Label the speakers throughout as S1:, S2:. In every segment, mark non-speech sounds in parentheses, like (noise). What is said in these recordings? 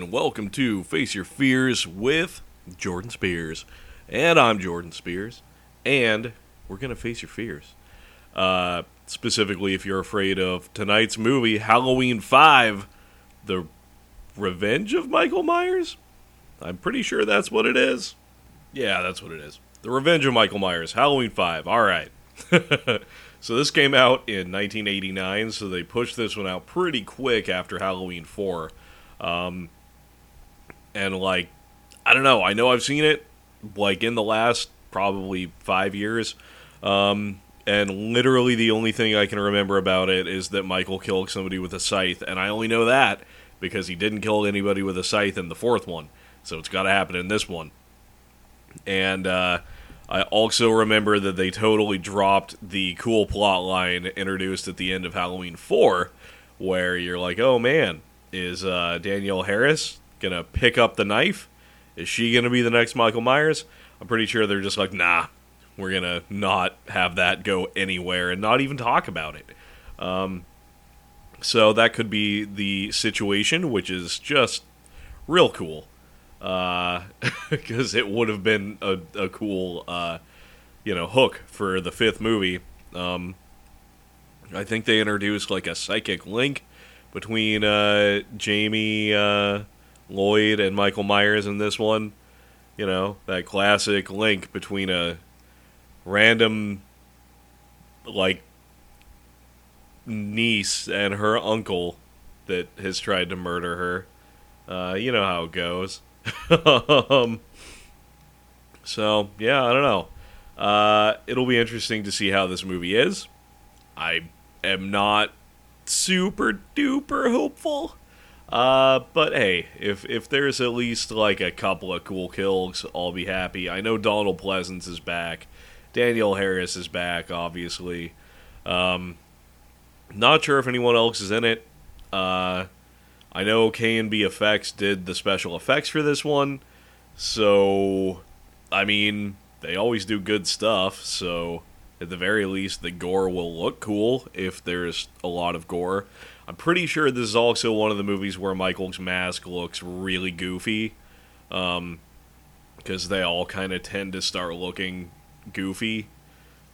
S1: and welcome to Face Your Fears with Jordan Spears. And I'm Jordan Spears, and we're going to face your fears. Uh, specifically, if you're afraid of tonight's movie, Halloween 5, The Revenge of Michael Myers? I'm pretty sure that's what it is. Yeah, that's what it is. The Revenge of Michael Myers, Halloween 5. All right. (laughs) so this came out in 1989, so they pushed this one out pretty quick after Halloween 4. Um, and like, I don't know. I know I've seen it like in the last probably five years. Um, and literally the only thing I can remember about it is that Michael killed somebody with a scythe, and I only know that because he didn't kill anybody with a scythe in the fourth one. So it's got to happen in this one. And uh, I also remember that they totally dropped the cool plot line introduced at the end of Halloween 4, where you're like, oh man, is uh, Danielle Harris to pick up the knife? Is she to be the next Michael Myers? I'm pretty sure they're just like, nah, we're to not have that go anywhere and not even talk about it. Um, so that could be the situation, which is just real cool. Because uh, (laughs) it would have been a, a cool, uh, you know, hook for the fifth movie. Um, I think they introduced like a psychic link between uh, Jamie uh, Lloyd and Michael Myers in this one. You know, that classic link between a random, like, niece and her uncle that has tried to murder her. Uh, you know how it goes. (laughs) um, so, yeah, I don't know. Uh, it'll be interesting to see how this movie is. I am not super duper hopeful. Uh, but hey, if if there's at least like a couple of cool kills, I'll be happy. I know Donald Pleasence is back, Danielle Harris is back, obviously. Um, not sure if anyone else is in it. Uh, I know KNB Effects did the special effects for this one, so I mean they always do good stuff. So at the very least, the gore will look cool if there's a lot of gore. I'm pretty sure this is also one of the movies where Michael's mask looks really goofy, because um, they all kind of tend to start looking goofy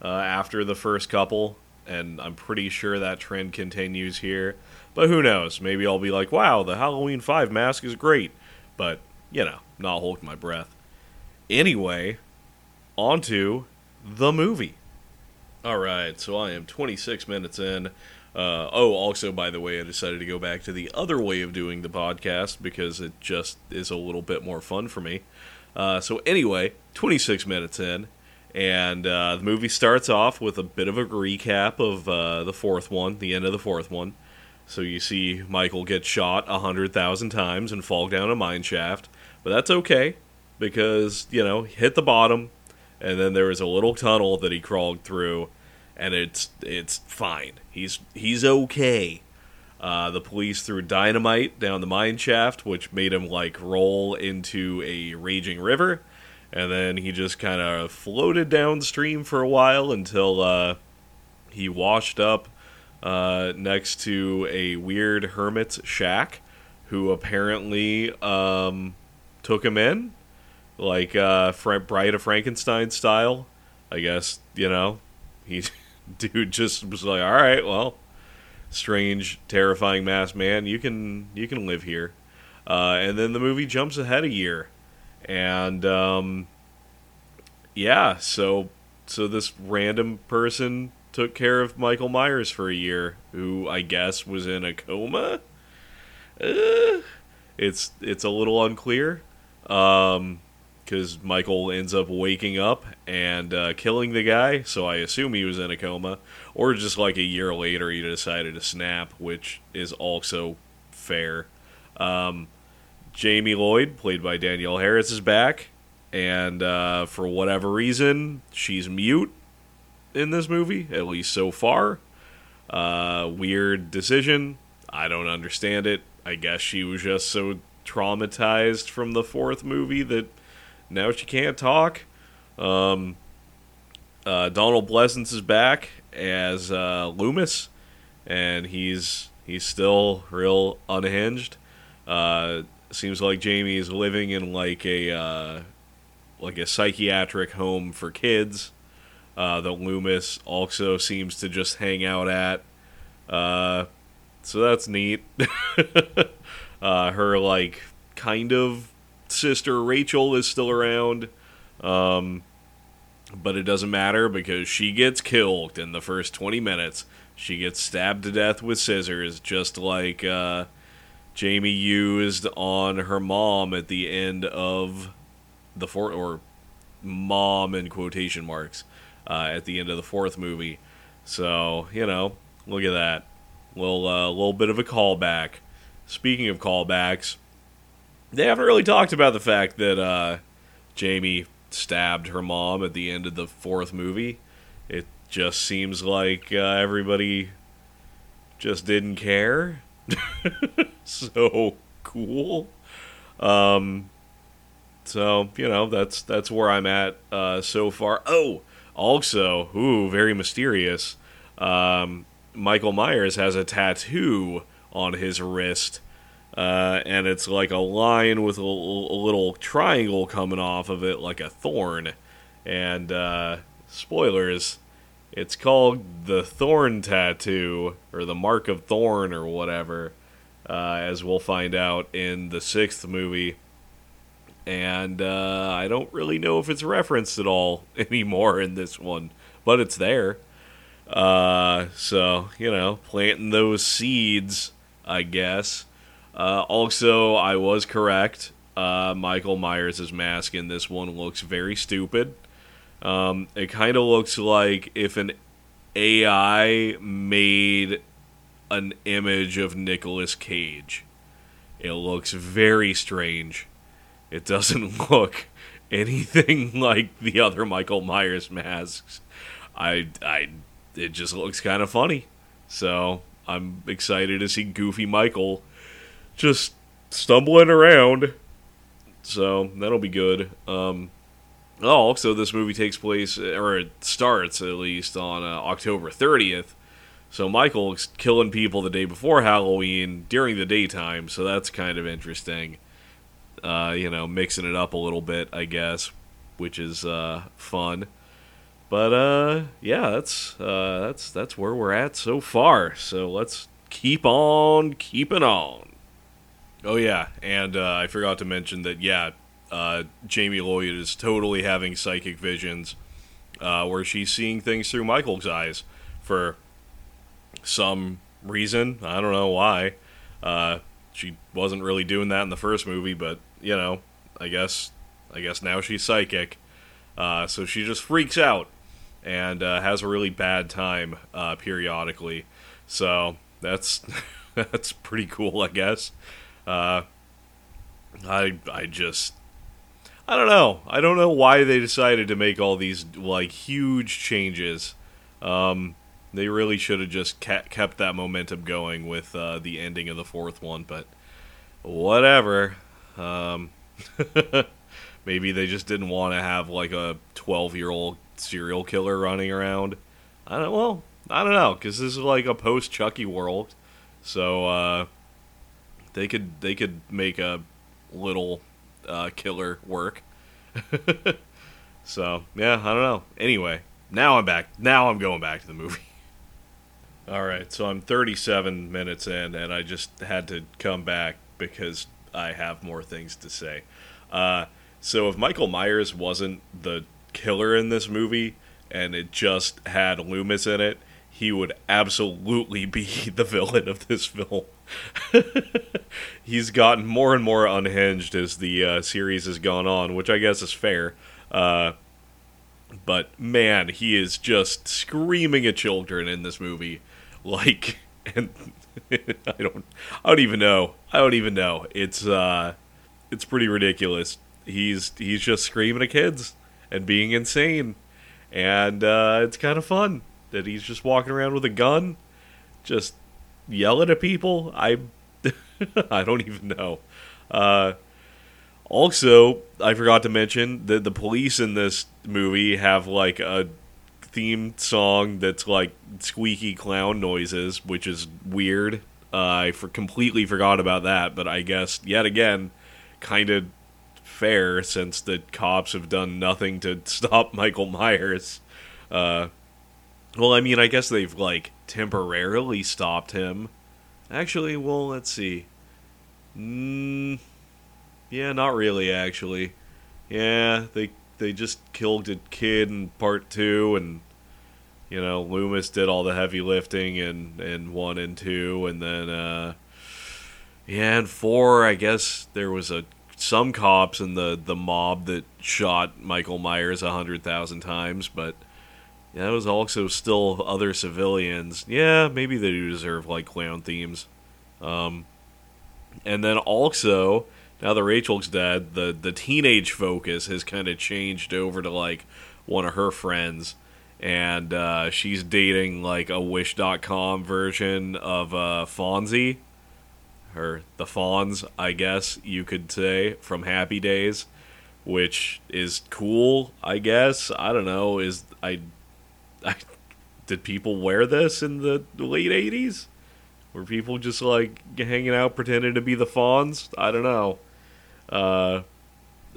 S1: uh, after the first couple, and I'm pretty sure that trend continues here. But who knows? Maybe I'll be like, wow, the Halloween 5 mask is great. But, you know, not holding my breath. Anyway, on to the movie. All right, so I am 26 minutes in. Uh, oh, also, by the way, I decided to go back to the other way of doing the podcast because it just is a little bit more fun for me. Uh, so, anyway, 26 minutes in, and uh, the movie starts off with a bit of a recap of uh, the fourth one, the end of the fourth one. So, you see Michael get shot 100,000 times and fall down a mine shaft, but that's okay because, you know, hit the bottom, and then there was a little tunnel that he crawled through and it's it's fine. He's he's okay. Uh, the police threw dynamite down the mine shaft, which made him like roll into a raging river, and then he just kind of floated downstream for a while until uh, he washed up uh, next to a weird hermit's shack, who apparently um, took him in, like uh, Bride of Frankenstein style. I guess you know he (laughs) dude just was like, all right, well, strange, terrifying masked man, you can you can live here. Uh, and then the movie jumps ahead a year, and um, yeah, so so this random person took care of Michael Myers for a year, who I guess was in a coma. Uh, it's it's a little unclear. Um, because Michael ends up waking up and uh, killing the guy. So I assume he was in a coma, or just like a year later he decided to snap, which is also fair. Um, Jamie Lloyd, played by Danielle Harris, is back, and uh, for whatever reason, she's mute in this movie, at least so far. Uh, weird decision. I don't understand it. I guess she was just so traumatized from the fourth movie that now she can't talk. Um, uh, Donald Pleasence is back as uh, Loomis, and he's he's still real unhinged. Uh, seems like Jamie is living in like a uh, like a psychiatric home for kids uh, that Loomis also seems to just hang out at. Uh, so that's neat. (laughs) her like kind of sister Rachel is still around. Um, but it doesn't matter because she gets killed in the first 20 minutes. She gets stabbed to death with scissors, just like uh, Jamie used on her mom at the end of the fourth, or mom in quotation marks, uh, at the end of the fourth movie. So, you know, look at that. Little, uh, little bit of a callback. Speaking of callbacks, they haven't really talked about the fact that uh, Jamie stabbed her mom at the end of the fourth movie. It just seems like uh, everybody just didn't care. (laughs) so cool. Um, so you know that's that's where I'm at uh, so far. Oh, also, ooh, very mysterious. Um, Michael Myers has a tattoo on his wrist uh, and it's like a line with a, little triangle coming off of it, like a thorn. And uh, spoilers, it's called the Thorn Tattoo, or the Mark of Thorn, or whatever, uh, as we'll find out in the sixth movie. And uh, I don't really know if it's referenced at all (laughs) anymore in this one, but it's there. Uh, so, you know, planting those seeds, I guess. Uh, also, I was correct. Uh, Michael Myers' mask in this one looks very stupid. Um, it kind of looks like if an AI made an image of Nicolas Cage. It looks very strange. It doesn't (laughs) look anything (laughs) like the other Michael Myers masks. I, I, it just looks kind of funny. So I'm excited to see Goofy Michael just stumbling around. So that'll be good. Um, oh, also, this movie takes place, or it starts at least, on uh, October 30th. So Michael's killing people the day before Halloween during the daytime, so that's kind of interesting. Uh, you know, mixing it up a little bit, I guess, which is uh, fun. But uh, yeah, that's uh, that's that's where we're at so far. So let's keep on keeping on. Oh yeah, and uh, I forgot to mention that yeah, uh, Jamie Lloyd is totally having psychic visions, uh, where she's seeing things through Michael's eyes for some reason. I don't know why. Uh, she wasn't really doing that in the first movie, but you know, I guess I guess now she's psychic. Uh, so she just freaks out and uh, has a really bad time periodically. So that's (laughs) that's pretty cool, I guess. Uh, I I just I don't know. I don't know why they decided to make all these like huge changes. Um, they really should have just kept that momentum going with uh, the ending of the fourth one, but whatever. Um, (laughs) maybe they just didn't want to have like a 12 year old serial killer running around. I don't well, I don't know because this is like a post Chucky world, so uh, they could they could make a little uh, killer work. (laughs) so yeah, I don't know. Anyway, now I'm back. Now I'm going back to the movie. (laughs) All right, so I'm 37 minutes in, and I just had to come back because I have more things to say. Uh, so if Michael Myers wasn't the killer in this movie, and it just had Loomis in it, he would absolutely be (laughs) the villain of this film. (laughs) He's gotten more and more unhinged as the uh, series has gone on, which I guess is fair. Uh, but man, he is just screaming at children in this movie, like, (laughs) and (laughs) I don't, I don't even know. I don't even know. It's uh, it's pretty ridiculous. He's he's just screaming at kids and being insane, and uh, it's kind of fun that he's just walking around with a gun, just yelling at people. I (laughs) I don't even know. Uh, also, I forgot to mention that the police in this movie have like a theme song that's like squeaky clown noises, which is weird. Uh, I for completely forgot about that, but I guess yet again kind of fair since the cops have done nothing to (laughs) stop Michael Myers. Uh, well, I mean, I guess they've like temporarily stopped him. Actually, well, let's see. Mm, yeah, not really. Actually, yeah, they they just killed a kid in part two, and you know Loomis did all the heavy lifting in in one and two, and then uh, yeah, and four. I guess there was a some cops in the the mob that shot Michael Myers a hundred thousand times, but there was also still other civilians. Yeah, maybe they do deserve like clown themes. Um, and then also now that Rachel's dead, the the teenage focus has kind of changed over to like one of her friends, and uh, she's dating like a Wish.com version of uh, Fonzie, or the Fonz, I guess you could say from Happy Days, which is cool. I guess I don't know. Is I, I did people wear this in the late '80s? Were people just like hanging out pretending to be the Fonz? I don't know. Uh,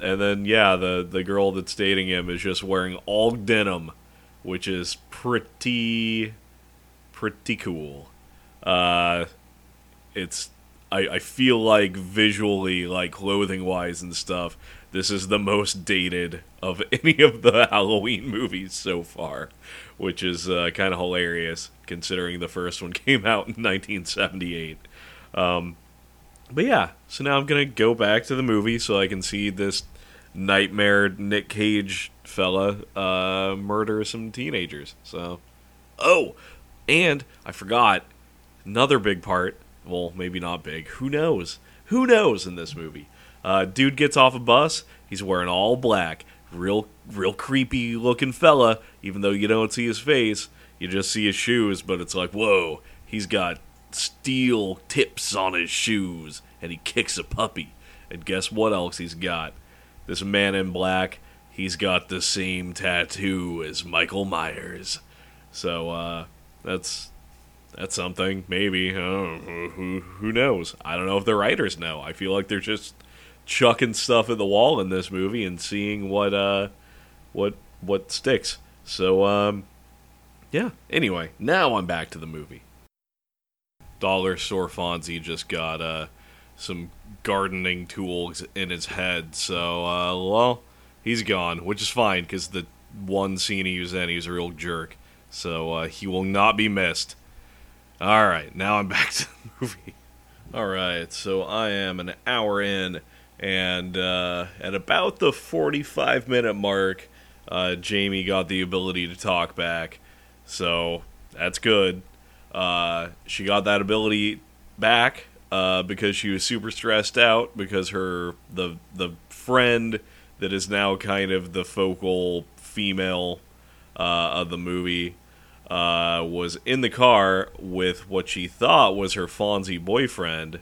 S1: and then yeah, the the girl that's dating him is just wearing all denim, which is pretty pretty cool. Uh, it's I, I feel like visually, like clothing wise and stuff, this is the most dated of (laughs) any of the Halloween movies so far, which is uh, kind of hilarious considering the first one (laughs) came out in 1978. Um, but yeah, so now I'm gonna go back to the movie so I can see this nightmare Nick Cage fella uh, murder some teenagers. So, oh, and I forgot another big part. Well, maybe not big. Who knows? Who knows in this movie? Uh, dude gets off a bus. He's wearing all black. Real, real creepy looking fella. Even though you don't see his face, you just see his shoes. But it's like, whoa, he's got steel tips on his shoes and he kicks a puppy. And guess what else he's got? This man in black, he's got the same tattoo as Michael Myers. So uh, that's that's something. Maybe who, who who knows? I don't know if the writers know. I feel like they're just chucking stuff at the wall in this movie and seeing what uh what what sticks. So um yeah. Anyway, now I'm back to the movie dollar store Fonzie just got uh, some gardening tools in his head. So, uh, well, he's gone, which is fine because the one scene he was in, he was a real jerk. So uh, he will not be missed. All right, now I'm (laughs) back to the movie. All right, so I am an hour in, and uh, at about the 45 minute mark, uh, Jamie got the ability to talk back. So that's good. Uh, she got that ability back uh, because she was super stressed out because her the the friend that is now kind of the focal female uh, of the movie uh, was in the car with what she thought was her Fonzie boyfriend,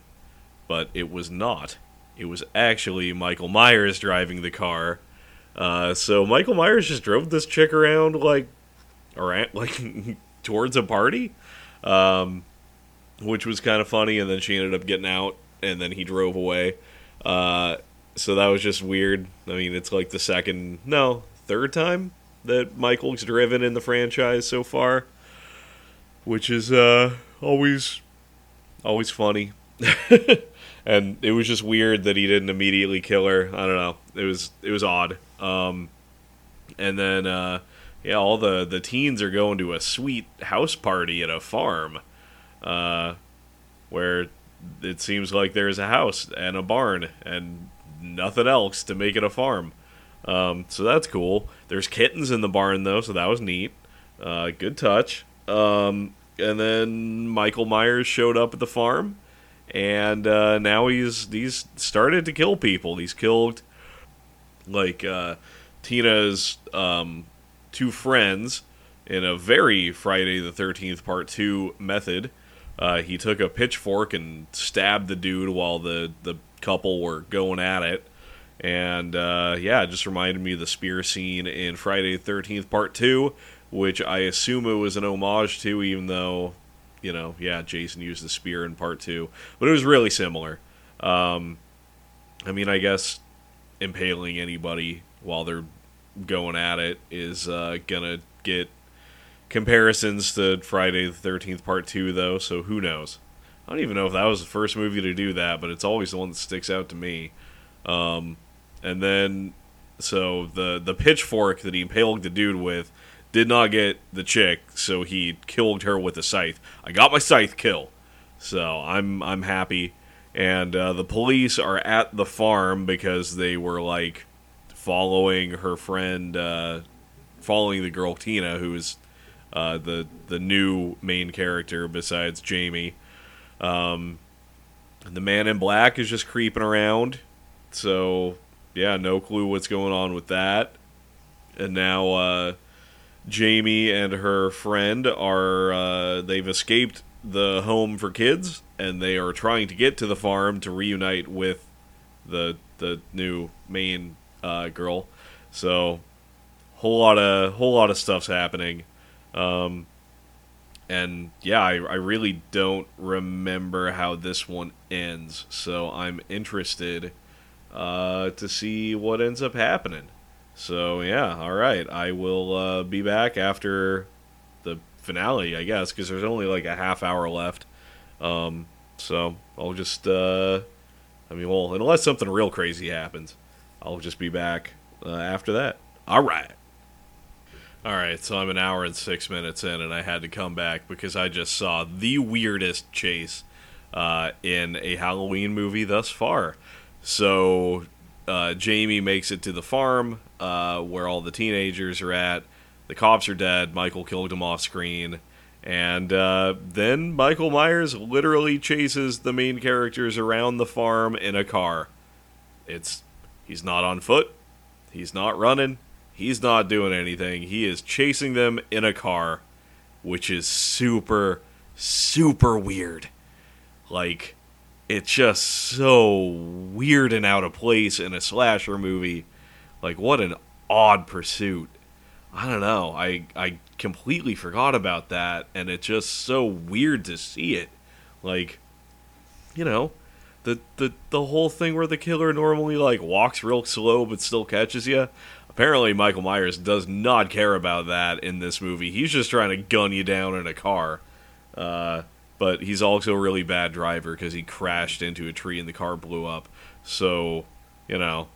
S1: but it was not. It was actually Michael Myers driving the car. Uh, so Michael Myers just drove this chick around like around (laughs) like towards a party um, which was kind of funny. And then she ended up getting out, and then he drove away. Uh, so that was just weird. I mean, it's like the second, no, third time that Michael's driven in the franchise so far, which is uh, always, always funny. (laughs) and it was just weird that he didn't immediately kill her. I don't know. It was it was odd. Um, and then uh, yeah, all the the teens are going to a sweet house party at a farm, uh, where it seems like there's a house and a barn and nothing else to make it a farm. Um, so that's cool. There's kittens in the barn though, so that was neat. Uh, good touch. Um, and then Michael Myers showed up at the farm, and uh, now he's he's started to kill people. He's killed like uh, Tina's um, two friends in a very Friday the 13th Part 2 method. Uh, he took a pitchfork and stabbed the dude while the, the couple were going at it. And uh, yeah, it just reminded me of the spear scene in Friday the 13th Part 2, which I assume it was an homage to, even though, you know, yeah, Jason used the spear in Part 2. But it was really similar. Um, I mean, I guess impaling anybody while they're going at it is uh, gonna get comparisons to Friday the Thirteenth Part Two, though. So who knows? I don't even know if that was the first movie to do that, but it's always the one that sticks out to me. Um, and then, so the the pitchfork that he impaled the dude with did not get the chick, so he killed her with a scythe. I got my scythe kill, so I'm I'm happy. And uh, the police are at the farm because they were like following her friend, uh, following the girl Tina, who is uh, the the new main character besides Jamie. Um, the man in black is just creeping around, so yeah, no clue what's going on with that. And now uh, Jamie and her friend are uh, they've escaped the home for kids, and they are trying to get to the farm to reunite with the the new main uh, girl. So whole lot of whole lot of stuff's happening. Um, and yeah, I, I really don't remember how this one ends, so I'm interested uh, to see what ends up happening. So yeah, all right, I will uh, be back after the finale, I guess, because there's only like a half hour left. Um, so I'll just, uh, I mean, well, unless something real crazy happens, I'll just be back uh, after that. All right. All right, so I'm an hour and six minutes in, and I had to come back because I just saw the weirdest chase uh, in a Halloween movie thus far. So uh, Jamie makes it to the farm uh, where all the teenagers are at. The cops are dead. Michael killed them off screen. And uh, then Michael Myers literally chases the main characters around the farm in a car. It's he's not on foot. He's not running. He's not doing anything. He is chasing them in a car, which is super super weird. Like it's just so weird and out of place in a slasher movie. Like what an odd pursuit. I don't know. I I completely forgot about that and it's just so weird to see it. Like you know, the the the whole thing where the killer normally like walks real slow but still catches you. Apparently Michael Myers does not care about that in this movie. He's just trying to gun you down in a car. Uh but he's also a really bad driver because he crashed into a tree and the car blew up. So, you know,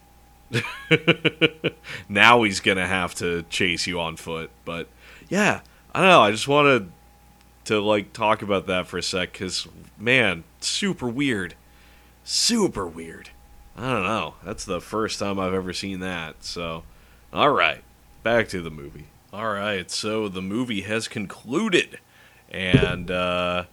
S1: (laughs) now he's gonna have to chase you on foot. But yeah, I don't know. I just wanted to like talk about that for a sec because man, super weird, super weird. I don't know. That's the first time I've ever seen that. So, all right, back to the movie. All right, so the movie has concluded and uh,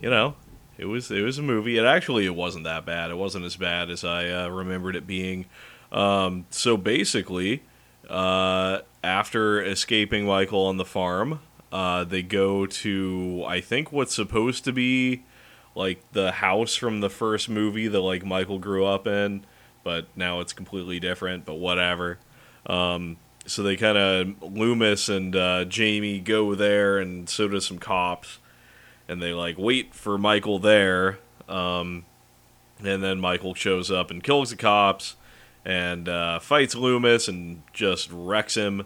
S1: you know, it was it was a movie. It actually it wasn't that bad. It wasn't as bad as I uh, remembered it being. Um, so basically, uh, after escaping Michael on the farm, uh, they go to I think what's supposed to be like the house from the first movie that like Michael grew up in, but now it's completely different. But whatever. Um, so they kind of Loomis and uh, Jamie go there, and so does some cops, and they like wait for Michael there. Um, and then Michael shows up and kills the cops, and uh, fights Loomis and just wrecks him.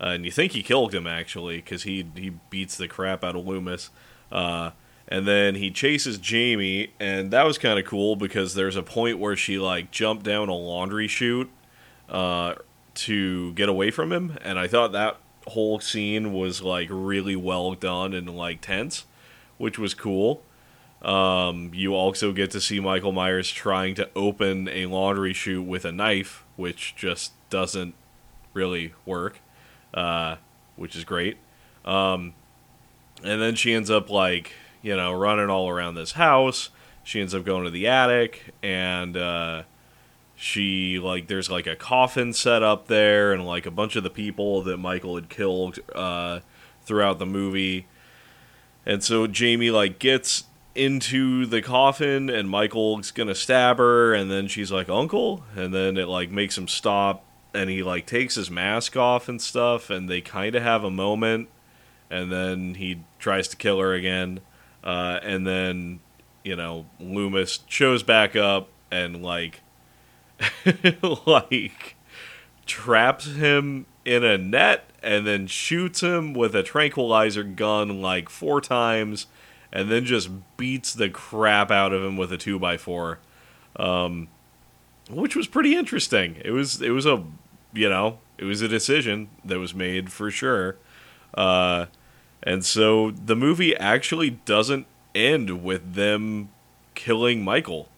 S1: Uh, and you think he killed him actually, because he he beats the crap out of Loomis. Uh, and then he chases Jamie, and that was kind of cool because there's a point where she like jumped down a laundry chute uh, to get away from him, and I thought that whole scene was like really well done and like tense, which was cool. Um, you also get to see Michael Myers trying to open a laundry chute with a knife, which just doesn't really work, uh, which is great. Um, and then she ends up like you know running all around this house. She ends up going to the attic and. Uh, she like there's like a coffin set up there and like a bunch of the people that Michael had killed uh, throughout the movie. And so Jamie like gets into the coffin and Michael's gonna stab her and then she's like uncle? And then it like makes him stop and he like takes his mask off and stuff and they kind of have a moment and then he tries to kill her again. Uh, and then you know Loomis shows back up and like (laughs) like traps him in a net and then shoots him with a tranquilizer gun like four times and then just beats the crap out of him with a 2x4 um, which was pretty interesting. It was it was a you know it was a decision that was made for sure. Uh, and so the movie actually doesn't end with them killing michael.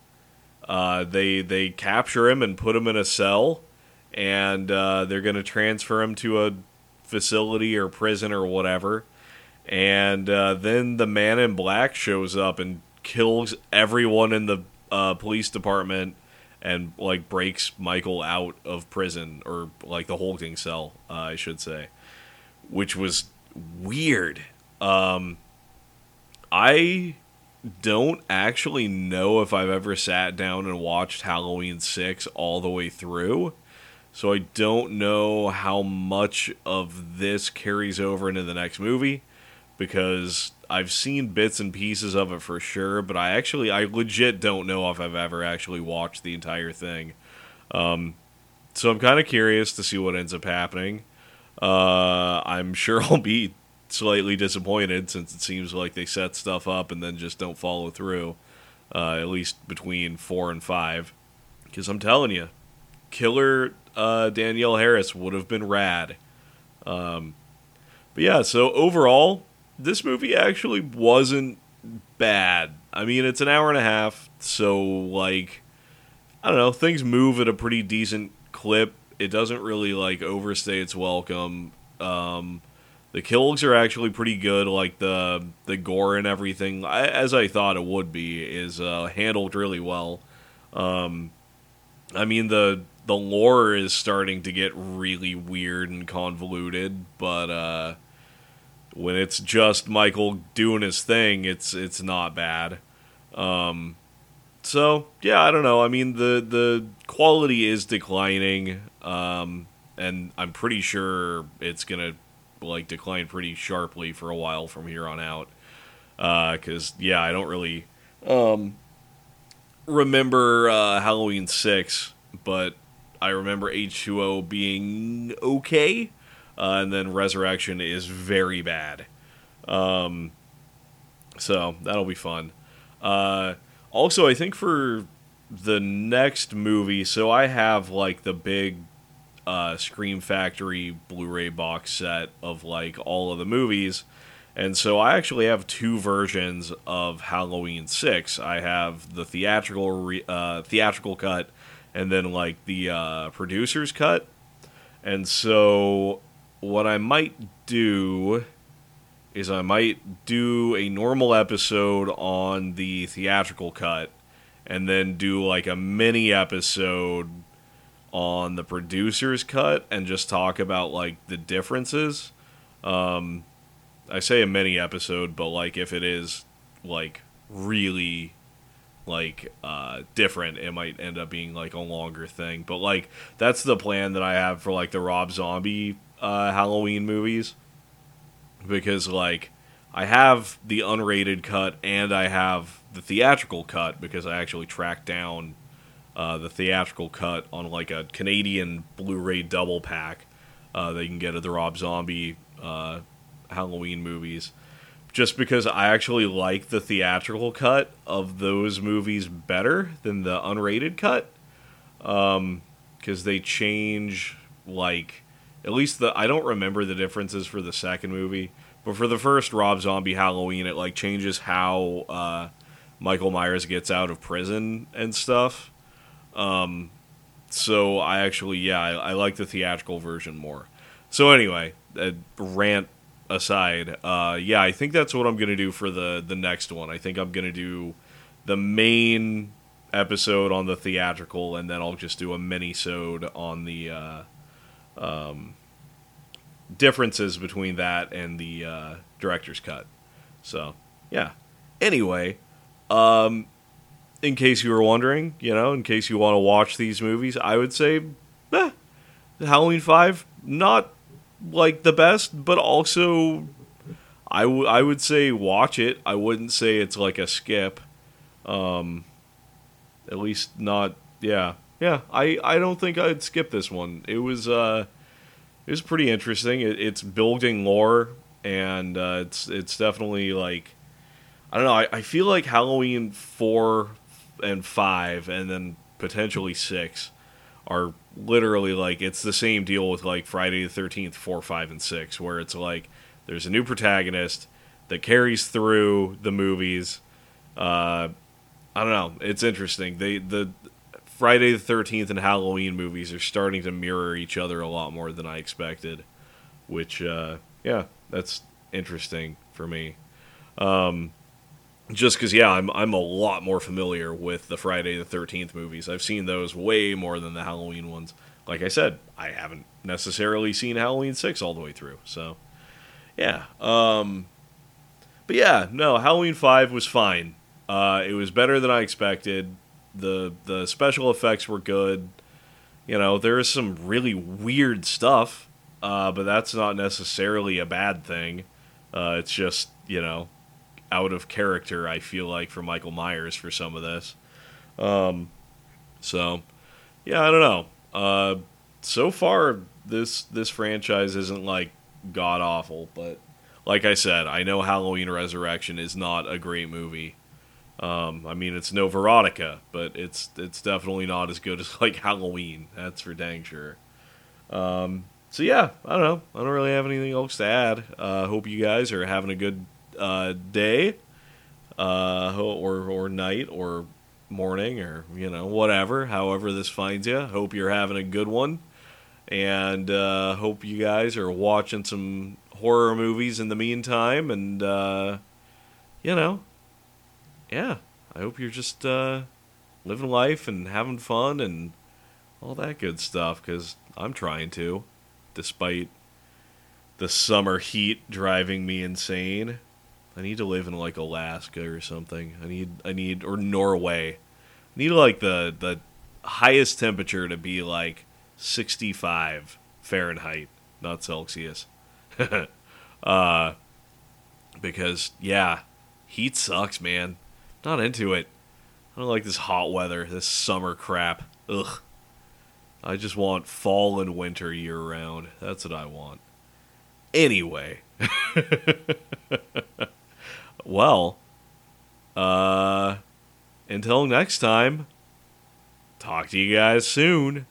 S1: Uh, they they capture him and put him in a cell and uh, they're going to transfer him to a facility or prison or whatever. And uh, then the man in black shows up and kills everyone in the uh, police department and like breaks Michael out of prison or like the holding cell, uh, I should say, which was weird. Um, I don't actually know if I've ever sat down and watched Halloween 6 all the way through. So I don't know how much of this carries over into the next movie because I've seen bits and pieces of it for sure, but I actually I legit don't know if I've ever actually watched the entire thing. Um, so I'm kind of curious to see what ends up happening. Uh, I'm sure (laughs) I'll be slightly disappointed since it seems like they set stuff up and then just don't follow through. Uh, at least between four and five, because I'm telling you, killer uh, Danielle Harris would have been rad. Um, but yeah, so overall, this movie actually wasn't bad. I mean, it's an hour and a half, so like, I don't know, things move at a pretty decent clip. It doesn't really like overstay its welcome. Um, the kills are actually pretty good. Like the the gore and everything, I, as I thought it would be, is uh, handled really well. Um, I mean the the lore is starting to get really weird and convoluted, but uh, when it's just Michael doing his thing, it's it's not bad. Um, so yeah, I don't know. I mean the the quality is declining, um, and I'm pretty sure it's gonna like decline pretty sharply for a while from here on out. Because uh, yeah, I don't really um, remember uh, Halloween six, but I remember H2O being okay, uh, and then Resurrection is very bad. Um, so that'll be fun. Uh, also, I think for the next movie, so I have like the big uh, Scream Factory Blu-ray box set of like all of the movies, and so I actually have two versions of Halloween Six. I have the theatrical re- uh, theatrical cut and then like the uh, producer's cut. And so what I might do is I might do a normal episode on the theatrical cut and then do like a mini episode on the producer's cut and just talk about like the differences. Um, I say a mini episode, but like if it is like really like uh different it might end up being like a longer thing. But like that's the plan that i have for like the rob zombie uh halloween movies. Because like i have the unrated cut and i have the theatrical cut because i actually tracked down uh, the theatrical cut on like a canadian blu-ray double pack uh, that you can get at the rob zombie uh, halloween movies just because I actually like the theatrical cut of those movies better than the unrated cut. Um, because they change like at least the I don't remember the differences for the second movie, but for the first Rob Zombie Halloween, it like changes how uh, Michael Myers gets out of prison and stuff. Um, so I actually yeah I, I like the theatrical version more. So anyway, rant aside, uh, yeah, I think that's what I'm gonna do for the the next one. I think I'm gonna do the main episode on the theatrical, and then I'll just do a mini-sode on the uh, um, differences between that and the uh, director's cut. So, yeah. Anyway, um, in case you were wondering, you know, in case you want to watch these movies, I would say, eh, Halloween Five not like the best, but also I, w- I would say watch it. I wouldn't say it's like a skip. Um, at least not. Yeah, yeah, I, I don't think I'd skip this one. It was uh, it was pretty interesting. It, it's building lore, and uh, it's it's definitely like I don't know. I, I feel like Halloween four and five, and then potentially six, are literally like it's the same deal with like Friday the Thirteenth four, five, and six, where it's like there's a new protagonist that carries through the movies. Uh, I don't know. It's interesting. They the Friday the Thirteenth and Halloween movies are starting to mirror each other a lot more than I expected, which uh, yeah, that's interesting for me. Um, just because yeah, I'm I'm a lot more familiar with the Friday the Thirteenth movies. I've seen those way more than the Halloween ones. Like I said, I haven't necessarily seen Halloween six all the way through. So yeah, um, but yeah, no, Halloween five was fine. Uh, it was better than I expected the the special effects were good. You know, there is some really weird stuff, uh, but that's not necessarily a bad thing. Uh, it's just you know out of character. I feel like for Michael Myers for some of this. Um, so yeah, I don't know. Uh, so far, this this franchise isn't like god awful, but like I said, I know Halloween Resurrection is not a great movie. Um, I mean, it's no Veronica, but it's it's definitely not as good as (laughs) like Halloween. That's for dang sure. Um, so yeah, I don't know. I don't really have anything else to add. Uh, hope you guys are having a good uh, day, uh, or or night, or morning, or you know whatever. However this finds you. Hope you're having a good one, and uh, hope you guys are watching some horror movies in the meantime, and uh, you know yeah, I hope you're just uh, living life and having fun and all that good stuff because I'm trying to, despite the summer heat driving me insane. I need to live in like Alaska or something. I need I need or Norway. I need like the the highest temperature to be like 65 Fahrenheit, not Celsius. (laughs) uh because yeah, heat sucks, man. Not into it. I don't like this hot weather, this summer crap. Ugh. I just want fall and winter year round. That's what I want. Anyway. (laughs) well, uh until next time, talk to you guys soon.